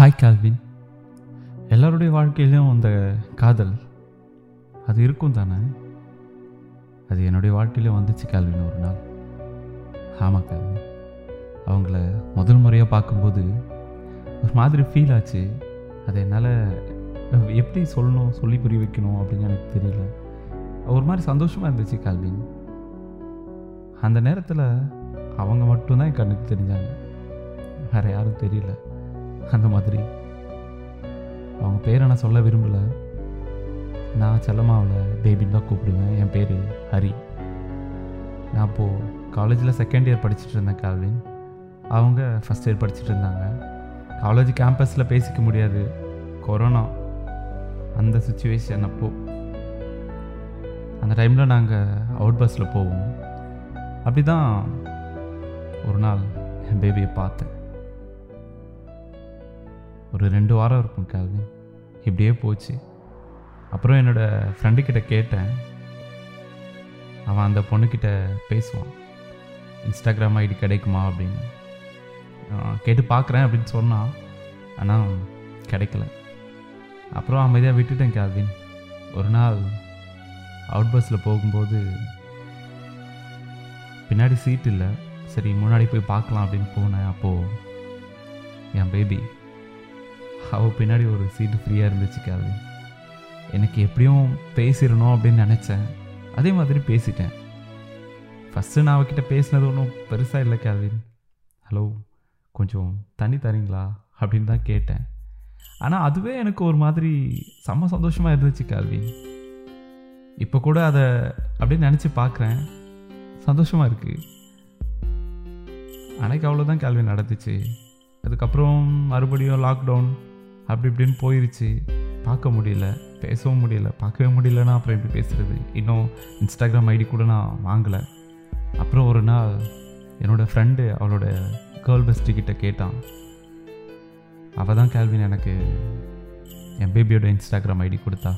Hi Calvin எல்லாருடைய வாழ்க்கையிலும் அந்த காதல் அது இருக்கும் தானே? அது என்னுடைய வாழ்க்கையிலும் வந்துச்சு கால்வின் ஒரு நாள். ஆமாம் கால்வின் அவங்கள முதல் முறையாக பார்க்கும்போது ஒரு மாதிரி ஃபீல் ஆச்சு. அது என்னால் எப்படி சொல்லணும் சொல்லி புரிய வைக்கணும் அப்படின்னு எனக்கு தெரியல. ஒரு மாதிரி சந்தோஷமாக இருந்துச்சு கால்வின் அந்த நேரத்தில் அவங்க மட்டும்தான் என் கண்ணுக்கு தெரிஞ்சாங்க. வேறு யாரும் தெரியல. அந்த மாதிரி. அவங்க பேரை நான் சொல்ல விரும்பலை. நான் செல்லமாவில் பேபின்னு தான் கூப்பிடுவேன். என் பேர் ஹரி. நான் அப்போது காலேஜில் செகண்ட் இயர் படிச்சுட்டு இருந்தேன் கால்வின் அவங்க ஃபஸ்ட் இயர் படிச்சுட்டு இருந்தாங்க. காலேஜ் கேம்பஸில் பேசிக்க முடியாது. கொரோனா அந்த சுச்சுவேஷன் அப்போது அந்த டைமில் நாங்கள் அவுட் பஸ்ஸில் போவோம். அப்படி தான் ஒரு நாள் என் பேபியை பார்த்தேன். ஒரு ரெண்டு வாரம் இருக்கும் கேள்வி இப்படியே போச்சு. அப்புறம் என்னோடய ஃப்ரெண்டுக்கிட்ட கேட்டேன். அவன் அந்த பொண்ணுக்கிட்ட பேசுவான். இன்ஸ்டாகிராம் ஐடி கிடைக்குமா அப்படின்னு. கேட்டு பார்க்குறேன் அப்படின்னு சொன்னான். ஆனால் கிடைக்கல. அப்புறம் அமைதியாக விட்டுட்டேன் கேல்வின் ஒரு நாள் அவுட் பஸ்ஸில் போகும்போது பின்னாடி சீட் இல்லை. சரி முன்னாடி போய் பார்க்கலாம் அப்படின்னு போனேன். அப்போது என் பேபி அவள் பின்னாடி ஒரு சீட்டு ஃப்ரீயாக இருந்துச்சு கேள்வி எனக்கு எப்படியும் பேசிடணும் அப்படின்னு நினச்சேன். அதே மாதிரி பேசிட்டேன். ஃபஸ்ட்டு நான் அவகிட்ட பேசினது ஒன்றும் பெருசாக இல்லை கேள்வின் ஹலோ கொஞ்சம் தண்ணி தரீங்களா? அப்படின்னு தான் கேட்டேன். ஆனால் அதுவே எனக்கு ஒரு மாதிரி செம்ம சந்தோஷமாக இருந்துச்சு கேள்வி இப்போ கூட அதை அப்படியே நினச்சி பார்க்குறேன் சந்தோஷமாக இருக்குது அன்னைக்கு அவ்வளோதான் கேள்வி நடந்துச்சு. அதுக்கப்புறம் மறுபடியும் லாக்டவுன் அப்படி இப்படின்னு போயிடுச்சு பார்க்க முடியல. பேசவும் முடியல. பார்க்கவே முடியலன்னா அப்புறம் எப்படி பேசுகிறது இன்னும் இன்ஸ்டாகிராம் ஐடி கூட நான் வாங்கலை. அப்புறம் ஒரு நாள் என்னோடய ஃப்ரெண்டு அவளோட கேர்ள் பெஸ்ட்டு கிட்ட கேட்டான். அவள் தான் கேள்வின் எனக்கு என் பேபியோட இன்ஸ்டாகிராம் ஐடி கொடுத்தா.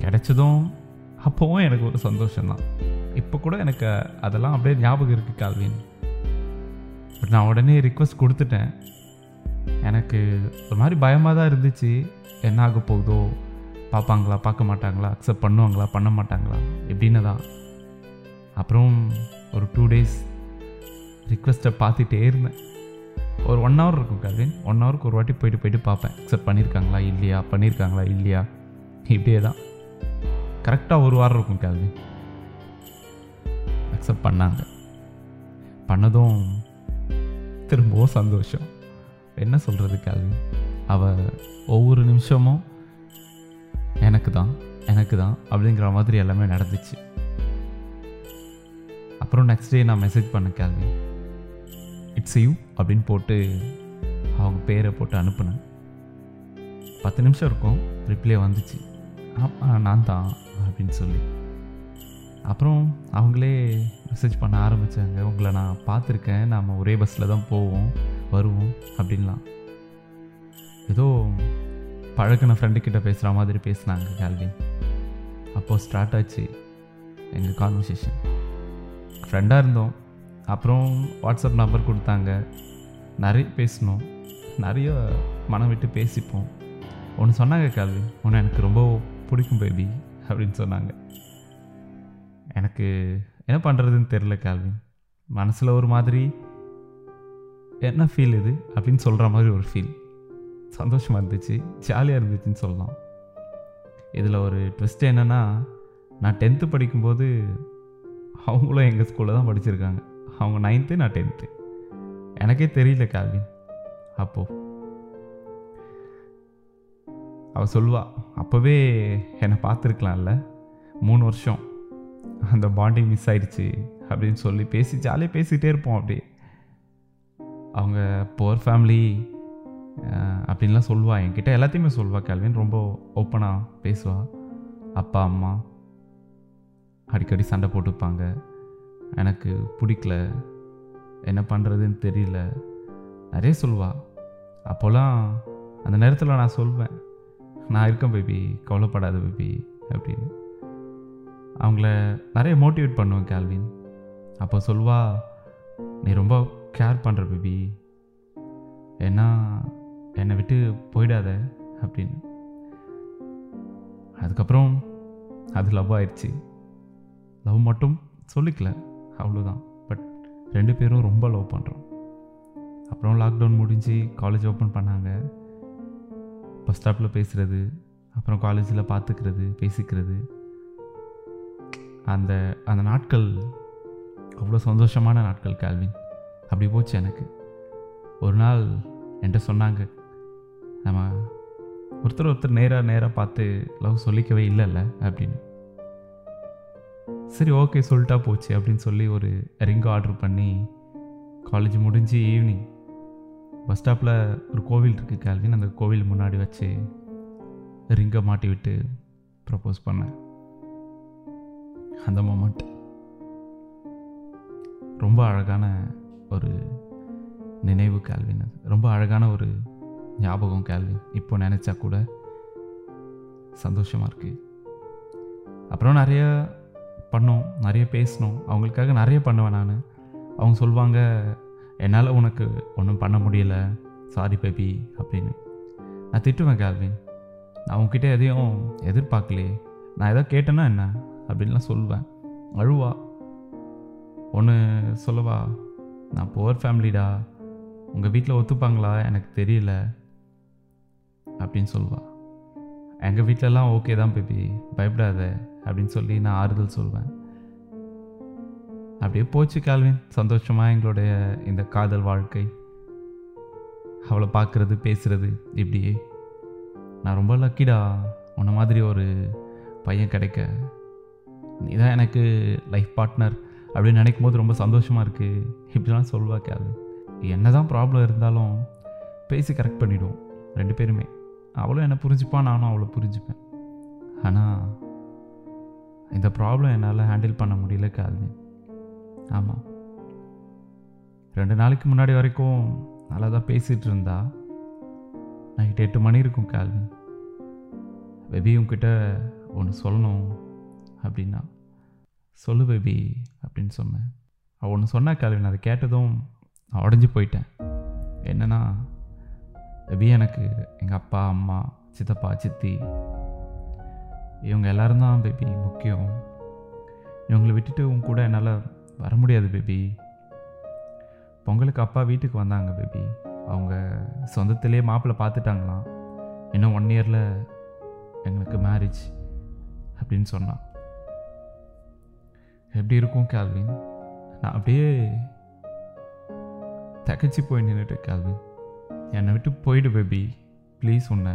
கிடைச்சதும் அப்போவும் எனக்கு ஒரு சந்தோஷம்தான் இப்போ கூட எனக்கு அதெல்லாம் அப்படியே ஞாபகம் இருக்குது கால்வின் பட் நான் உடனே ரிக்வஸ்ட் கொடுத்துட்டேன். எனக்கு ஒரு மாதிரி பயமாக தான் இருந்துச்சு. என்ன ஆக போகுதோ? பார்ப்பாங்களா? பார்க்க மாட்டாங்களா? அக்செப்ட் பண்ணுவாங்களா? பண்ண மாட்டாங்களா? எப்படின்னு தான். அப்புறம் ஒரு டூ டேஸ் ரிக்வெஸ்ட்டை பார்த்துட்டே இருந்தேன். ஒரு ஒன் ஹவர் இருக்கும் கவின். ஒன் ஹவருக்கு ஒரு வாட்டி போயிட்டு போயிட்டு பார்ப்பேன். அக்செப்ட் பண்ணியிருக்காங்களா? இல்லையா? பண்ணியிருக்காங்களா? இல்லையா? இப்படியே தான். கரெக்டாக ஒரு வாரம் இருக்கும் கேள்வி அக்செப்ட் பண்ணாங்க. பண்ணதும் திரும்பவும் சந்தோஷம். என்ன சொல்கிறது கேள்வி அவள் ஒவ்வொரு நிமிஷமும் எனக்கு தான் எனக்கு தான் அப்படிங்கிற மாதிரி எல்லாமே நடந்துச்சு. அப்புறம் நெக்ஸ்ட் டே நான் மெசேஜ் பண்ண கேள்வி இட்ஸ் யூ அப்படின்னு போட்டு அவங்க பேரை போட்டு அனுப்புனேன். பத்து நிமிஷம் இருக்கும் ரிப்ளை வந்துச்சு. ஆமாம் நான் தான் அப்படின்னு சொல்லி. அப்புறம் அவங்களே மெசேஜ் பண்ண ஆரம்பித்தாங்க உங்களை நான் பார்த்துருக்கேன். நாம் ஒரே பஸ்ஸில் தான் போவோம். வருவோம் அப்படின்லாம். ஏதோ பழகின ஃப்ரெண்டுக்கிட்ட பேசுகிற மாதிரி பேசினாங்க கேள்வி அப்போது ஸ்டார்ட் ஆச்சு எங்கள் கான்வர்சேஷன் ஃப்ரெண்டாக இருந்தோம். அப்புறம் வாட்ஸ்அப் நம்பர் கொடுத்தாங்க. நிறைய பேசினோம். நிறைய மனம் விட்டு பேசிப்போம். ஒன்று சொன்னாங்க கேள்வி ஒன்று எனக்கு ரொம்ப பிடிக்கும் பேபி அப்படின்னு சொன்னாங்க. எனக்கு என்ன பண்ணுறதுன்னு தெரில கேள்வி மனசில் ஒரு மாதிரி என்ன ஃபீல் இது? அப்படின்னு சொல்கிற மாதிரி ஒரு ஃபீல் சந்தோஷமாக இருந்துச்சு. ஜாலியாக இருந்துச்சுன்னு சொல்லலாம். இதில் ஒரு ட்விஸ்ட் என்னென்னா நான் டென்த்து படிக்கும்போது அவங்களும் எங்கள் ஸ்கூலில் தான் படிச்சிருக்காங்க. அவங்க நைன்த்து நான் டென்த்து எனக்கே தெரியல கால்வின் அப்போது அவள் சொல்வா அப்போவே என்னை பார்த்துருக்கலாம்ல. மூணு வருஷம். அந்த பாண்டிங் மிஸ் ஆயிடுச்சு. அப்படின்னு சொல்லி பேசி ஜாலியாக பேசிகிட்டே இருப்போம் அப்படியே. அவங்க புவர் ஃபேமிலி அப்படின்லாம் சொல்லுவாள் என்கிட்ட எல்லாத்தையுமே சொல்லுவாள் கேள்வின் ரொம்ப ஓப்பனாக பேசுவாள் அப்பா அம்மா அடிக்கடி சண்டை போட்டுப்பாங்க. எனக்கு பிடிக்கல. என்ன பண்ணுறதுன்னு தெரியல. நிறைய சொல்லுவாள் அப்போல்லாம் அந்த நேரத்தில் நான் சொல்வேன். நான் இருக்கேன் பேபி கவலைப்படாத பேபி அப்படின்னு. அவங்கள நிறைய மோட்டிவேட் பண்ணுவேன் கேல்வின் அப்போ சொல்வா நீ ரொம்ப கேர் பண்ணுற பேபி ஏன்னா என்னை விட்டு போயிடாத அப்படின்னு. அதுக்கப்புறம் அது லவ் ஆயிடுச்சு லவ் மட்டும் சொல்லிக்கல அவ்வளோதான் பட் ரெண்டு பேரும் ரொம்ப லவ் பண்ணுறோம் அப்புறம் லாக்டவுன் முடிஞ்சு காலேஜ் ஓப்பன் பண்ணாங்க. பஸ் ஸ்டாப்பில் பேசுகிறது அப்புறம் காலேஜில் பார்த்துக்கிறது பேசிக்கிறது. அந்த அந்த நாட்கள் அவ்வளோ சந்தோஷமான நாட்கள் கேள்வின் அப்படி போச்சு எனக்கு. ஒரு நாள் என்கிட்ட சொன்னாங்க நம்ம ஒருத்தர் ஒருத்தர் நேராக நேராக பார்த்து லவ் சொல்லிக்கவே இல்லைல்ல? அப்படின்னு. சரி ஓகே சொல்லிட்டா போச்சு அப்படின்னு சொல்லி ஒரு ரிங் ஆர்டர் பண்ணி காலேஜ் முடிஞ்சு ஈவினிங் பஸ் ஸ்டாப்பில் ஒரு கோவில் இருக்குது கேள்வின் அந்த கோவில் முன்னாடி வச்சு ரிங்கை மாட்டி விட்டு ப்ரப்போஸ் பண்ணேன். அந்த மொமெண்ட் ரொம்ப அழகான ஒரு நினைவு கேள்வின் அது ரொம்ப அழகான ஒரு ஞாபகம் கேள்வி இப்போ நினச்சா கூட சந்தோஷமாக இருக்குது அப்புறம் நிறைய பண்ணோம் நிறைய பேசினோம். அவங்களுக்காக நிறைய பண்ணுவேன் நான். அவங்க சொல்லுவாங்க என்னால் உனக்கு ஒன்றும் பண்ண முடியல. சாரி பேபி அப்படின்னு. நான் திட்டுவேன் கேள்வின் நான் உங்ககிட்ட எதையும் எதிர்பார்க்கலையே. நான் எதோ கேட்டேன்னா என்ன? அப்படின்லாம் சொல்லுவேன். அழுவா. ஒன்று சொல்லவா? நான் புவர் ஃபேமிலிடா உங்கள் வீட்டில் ஒத்துப்பாங்களா? எனக்கு தெரியல. அப்படின்னு சொல்லுவாள் எங்கள் வீட்டிலலாம் ஓகே தான் பேபி பயப்படாத அப்படின்னு சொல்லி நான் ஆறுதல் சொல்வேன். அப்படியே போச்சு கால்வின். சந்தோஷமாக எங்களுடைய இந்த காதல் வாழ்க்கை. அவளை பார்க்குறது பேசுகிறது இப்படியே. நான் ரொம்ப லக்கிடா உன்ன மாதிரி ஒரு பையன் கிடைக்க. நீ தான் எனக்கு லைஃப் பார்ட்னர் அப்படின்னு நினைக்கும் போது ரொம்ப சந்தோஷமாக இருக்குது இப்படிலாம் சொல்வா கேது என்ன தான் ப்ராப்ளம் இருந்தாலும் பேசி கரெக்ட் பண்ணிவிடுவோம் ரெண்டு பேருமே. அவளும் என்னை புரிஞ்சுப்பான் நானும் அவளை புரிஞ்சுப்பேன். ஆனால் இந்த ப்ராப்ளம் என்னால் ஹேண்டில் பண்ண முடியல கேள்வி ஆமாம் ரெண்டு நாளைக்கு முன்னாடி வரைக்கும் நல்லா தான் பேசிகிட்டு இருந்தா. நைட் எட்டு மணி இருக்கும் கேள்வி பேபி உங்ககிட்ட ஒன்று சொல்லணும் அப்படின்னா. சொல்லு பேபி அப்படின்னு சொன்னேன். அவள் ஒன்று சொன்னா கேள்வி அதை கேட்டதும் நான் உடஞ்சி போயிட்டேன். என்னென்னா பேபி எனக்கு எங்கள் அப்பா அம்மா சித்தப்பா சித்தி இவங்க எல்லாரும் தான் பேபி முக்கியம். இவங்களை விட்டுட்டு உன் கூட என்னால் வர முடியாது பேபி பொங்கலுக்கு அப்பா வீட்டுக்கு வந்தாங்க பேபி அவங்க சொந்தத்திலே மாப்பிள்ளை பார்த்துட்டாங்களாம். இன்னும் ஒன் இயரில் எங்களுக்கு மேரேஜ் அப்படின்னு சொன்னான். எப்படி இருக்கும் கேல்வின் நான் அப்படியே தகச்சி போய் நின்றுட்டு கேல்வின் என்னை விட்டு போயிடு பேபி ப்ளீஸ் உன்னை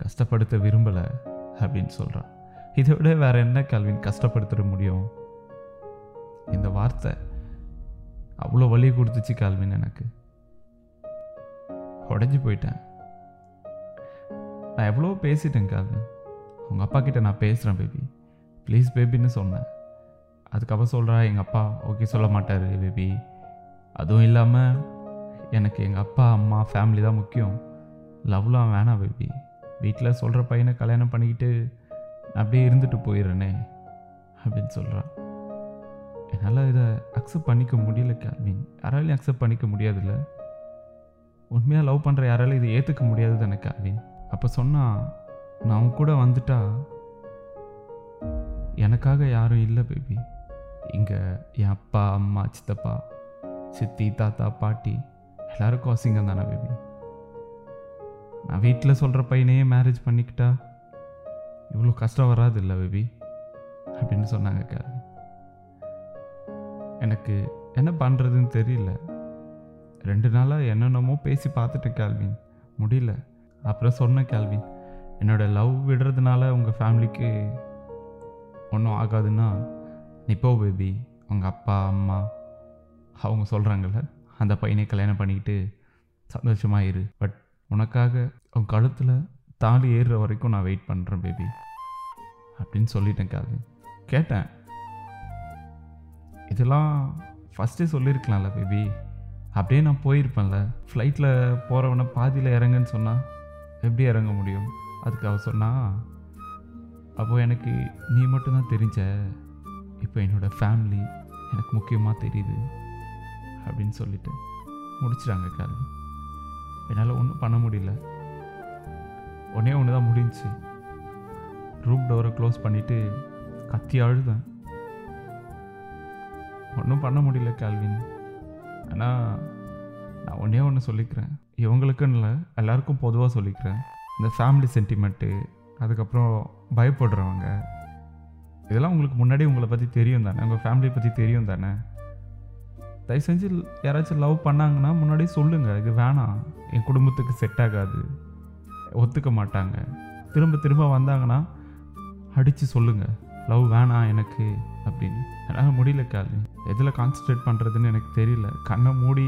கஷ்டப்படுத்த விரும்பலை அப்படின்னு சொல்கிறான் இதை விட வேறு என்ன கேள்வின் கஷ்டப்படுத்திட முடியும்? இந்த வார்த்தை அவ்வளோ வலி கொடுத்துச்சு கால்வின் எனக்கு. உடஞ்சி போயிட்டேன். நான் எவ்வளோ பேசிட்டேன் கால்வின் உங்கள் அப்பா கிட்ட நான் பேசுகிறேன் பேபி ப்ளீஸ் பேபின்னு சொன்னேன். அதுக்கப்புறம் சொல்கிறா எங்கள் அப்பா ஓகே சொல்ல மாட்டார் பேபி அதுவும் இல்லாமல் எனக்கு எங்கள் அப்பா அம்மா ஃபேமிலி தான் முக்கியம். லவ்லாம் வேணாம் பேபி வீட்டில் சொல்கிற பையனை கல்யாணம் பண்ணிக்கிட்டு அப்படியே இருந்துட்டு போயிடுறேனே அப்படின்னு சொல்கிறான் என்னால் இதை அக்செப்ட் பண்ணிக்க முடியல கேள்வின் யாராலையும் அக்செப்ட் பண்ணிக்க முடியாதுல்ல. உண்மையாக லவ் பண்ணுற யாராலையும் இதை ஏற்றுக்க முடியாது தானே கேள்வின் அப்போ சொன்னால் நான் கூட வந்துட்டா எனக்காக யாரும் இல்லை பேபி இங்கே என் அப்பா அம்மா சித்தப்பா சித்தி தாத்தா பாட்டி எல்லாருக்கும் அசிங்கம் தானே பேபி நான் வீட்டில் சொல்கிற பையனையே மேரேஜ் பண்ணிக்கிட்டா இவ்வளோ கஷ்டம் வராது இல்லை பேபி அப்படின்னு சொன்னாங்க கேள்வி எனக்கு என்ன பண்ணுறதுன்னு தெரியல. ரெண்டு நாளாக என்னென்னமோ பேசி பார்த்துட்டேன் கேள்வின் முடியல. அப்புறம் சொன்ன கேள்வின் என்னோடய லவ் விடுறதுனால உங்கள் ஃபேமிலிக்கு ஒன்றும் ஆகாதுன்னா நீ போ பேபி உங்கள் அப்பா அம்மா அவங்க சொல்கிறாங்கல்ல அந்த பையனை கல்யாணம் பண்ணிக்கிட்டு சந்தோஷமாக இரு. பட் உனக்காக உன் கழுத்தில் தாலி ஏறுற வரைக்கும் நான் வெயிட் பண்ணுறேன் பேபி அப்படின்னு சொல்லிட்டேன் கேள்வின் கேட்டேன். இதெல்லாம் ஃபஸ்ட்டே சொல்லியிருக்கலாம்ல பேபி அப்படியே நான் போயிருப்பேன்ல. ஃப்ளைட்டில் போகிறவன பாதியில் இறங்குன்னு சொன்னால் எப்படி இறங்க முடியும்? அதுக்கு அவ சொன்னா அப்போது எனக்கு நீ மட்டும்தான் தெரிஞ்ச. இப்போ என்னோடய ஃபேமிலி எனக்கு முக்கியமாக தெரியுது அப்படின்னு சொல்லிட்டு முடிச்சிட்டாங்க கேள்வி என்னால் ஒன்றும் பண்ண முடியல. ஒன்றே ஒன்று தான் முடிஞ்சு ரூம் டோரை க்ளோஸ் பண்ணிவிட்டு கத்தி அழுதேன். ஒன்றும் பண்ண முடியல கேல்வின். ஆனால் நான் ஒன்றே ஒன்று சொல்லிக்கிறேன். இவங்களுக்குன்னு இல்லை எல்லாருக்கும் பொதுவாக சொல்லிக்கிறேன். இந்த ஃபேமிலி சென்டிமெண்ட்டு அதுக்கப்புறம் பயப்படுறவங்க இதெல்லாம் உங்களுக்கு முன்னாடி உங்களை பற்றி தெரியும் தானே? உங்கள் ஃபேமிலியை பற்றி தெரியும் தானே? தயவு செஞ்சு யாராச்சும் லவ் பண்ணாங்கன்னா முன்னாடி சொல்லுங்கள் இது வேணாம். என் குடும்பத்துக்கு செட் ஆகாது. ஒத்துக்க மாட்டாங்க. திரும்ப திரும்ப வந்தாங்கன்னா அடித்து சொல்லுங்கள் லவ் வேணாம் எனக்கு அப்படின்னு. என்னால் முடியல காலி எதில் கான்சன்ட்ரேட் பண்ணுறதுன்னு எனக்கு தெரியல. கண்ணை மூடி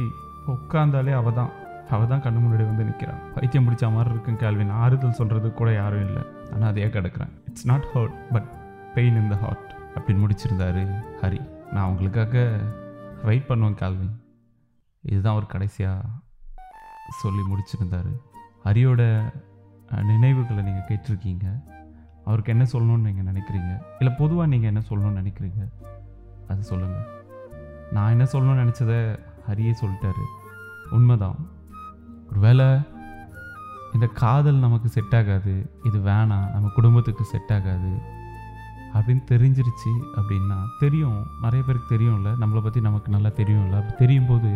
உட்காந்தாலே அவள் தான் அவள் தான் கண்ணு முன்னாடி வந்து நிற்கிறான் பைத்தியம் பிடிச்ச மாதிரி இருக்கும் கேள்வின் ஆறுதல் சொல்கிறது கூட யாரும் இல்லை. ஆனால் அதையே கிடக்கிறேன். It's not hurt but pain in the heart அப்படின்னு முடிச்சிருந்தாரு ஹரி. நான் உங்களுக்காக வெயிட் பண்ணுவேன் கால்வின். இதுதான் அவர் கடைசியாக சொல்லி முடிச்சிருந்தாரு. ஹரியோட நினைவுகளை நீங்கள் கேட்டிருக்கீங்க. அவருக்கு என்ன சொல்லணும்னு நீங்கள் நினைக்கிறீங்க? இல்லை பொதுவாக நீங்கள் என்ன சொல்லணும்னு நினைக்கிறீங்க? அது சொல்லுங்கள் நான் என்ன சொல்லணும்னு நினச்சதை ஹரியே சொல்லிட்டாரு. உண்மைதான். ஒருவேளை இந்த காதல் நமக்கு செட் ஆகாது இது வேணாம் நம்ம குடும்பத்துக்கு செட் ஆகாது அப்படின்னு தெரிஞ்சிருச்சு அப்படின்னா தெரியும். நிறைய பேருக்கு தெரியும்ல. நம்மளை பற்றி நமக்கு நல்லா தெரியும்ல. அப்படி தெரியும் போது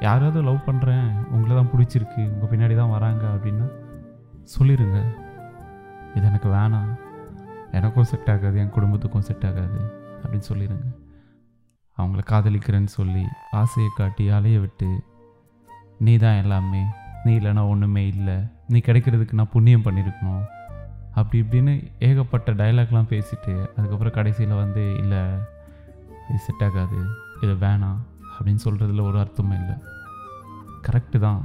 யாராவது லவ் பண்ணுறேன் உங்களை தான் பிடிச்சிருக்கு. உங்கள் பின்னாடி தான் வராங்க. அப்படின்னா சொல்லிடுங்க இது எனக்கு வேணாம். எனக்கும் செட் ஆகாது. என் குடும்பத்துக்கும் செட் ஆகாது. அப்படின்னு சொல்லிடுங்க அவங்கள காதலிக்கிறேன்னு சொல்லி ஆசையை காட்டி அலைய விட்டு நீ தான் எல்லாமே. நீ இல்லைன்னா ஒன்றுமே இல்லை. நீ கிடைக்கிறதுக்கு நான் புண்ணியம் பண்ணியிருக்கணும். அப்படி இப்படின்னு ஏகப்பட்ட டயலாக்லாம் பேசிட்டு அதுக்கப்புறம் கடைசியில் வந்து இல்லை இது செட் ஆகாது இது வேணாம் அப்படின்னு சொல்கிறதுல ஒரு அர்த்தமும் இல்லை. கரெக்டு தான்.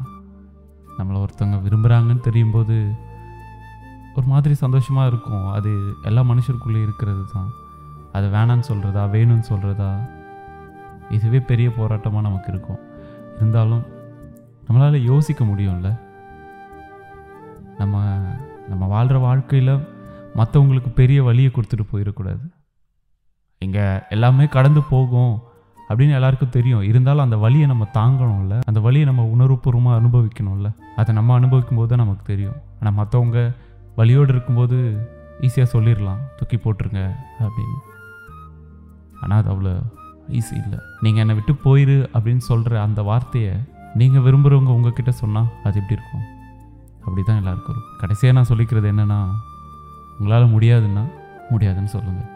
நம்மளை ஒருத்தவங்க விரும்புகிறாங்கன்னு தெரியும் போது ஒரு மாதிரி சந்தோஷமாக இருக்கும். அது எல்லா மனுஷருக்குள்ளேயும் இருக்கிறது தான். அது வேணான்னு சொல்கிறதா வேணும்னு சொல்கிறதா இதுவே பெரிய போராட்டமாக நமக்கு இருக்கும். இருந்தாலும் நம்மளால் யோசிக்க முடியும்ல? வாழ்கிற வாழ்க்கையில் மற்றவங்களுக்கு பெரிய வழியை கொடுத்துட்டு போயிடக்கூடாது. இங்கே எல்லாமே கடந்து போகும் அப்படின்னு எல்லாருக்கும் தெரியும். இருந்தாலும் அந்த வழியை நம்ம தாங்கணும்ல. அந்த வழியை நம்ம உணர்வுபூர்வமாக அனுபவிக்கணும்ல. அதை நம்ம அனுபவிக்கும் போது தான் நமக்கு தெரியும். ஆனால் மற்றவங்க வழியோடு இருக்கும்போது ஈஸியாக சொல்லிடலாம். தூக்கி போட்டுருங்க அப்படின்னு. ஆனால் அது அவ்வளோ ஈஸி இல்லை. நீங்கள் என்னை விட்டு போயிரு அப்படின்னு சொல்கிற அந்த வார்த்தையை நீங்கள் விரும்புகிறவங்க உங்ககிட்ட சொன்னால் அது எப்படி இருக்கும்? அப்படி தான் எல்லாருக்கும் இருக்கும். கடைசியாக நான் சொல்லிக்கிறது என்னென்னா உங்களால் முடியாதுன்னா முடியாதுன்னு சொல்லுங்கள்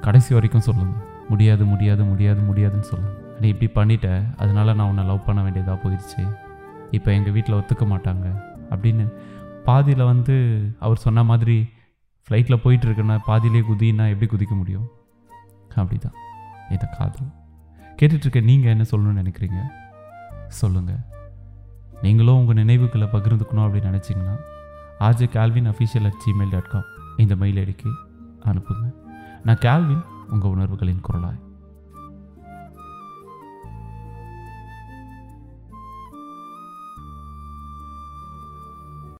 கடைசி வரைக்கும் சொல்லுங்கள் முடியாது முடியாது முடியாது முடியாதுன்னு சொல்லுங்கள் நீ இப்படி பண்ணிட்ட அதனால் நான் உன்னை லவ் பண்ண வேண்டியதாக போயிடுச்சு. இப்போ எங்கள் வீட்டில் ஒத்துக்க மாட்டாங்க. அப்படின்னு பாதியில் வந்து அவர் சொன்ன மாதிரி ஃப்ளைட்டில் போயிட்டுருக்குன்னா பாதியிலே குதின்னா எப்படி குதிக்க முடியும்? அப்படி தான் இதை காதல். கேட்டுட்ருக்க நீங்கள் என்ன சொல்லணும்னு நினைக்கிறீங்க? சொல்லுங்கள் நீங்களும் உங்கள் நினைவுகளை பகிர்ந்துக்கணும் அப்படின்னு நினச்சிங்கன்னா RJ Kelvin official at Gmail dot com இந்த மெயில் ஐடிக்கு அனுப்புங்க. நான் கேல்வின் உங்கள் உணர்வுகளின் குரலாய்.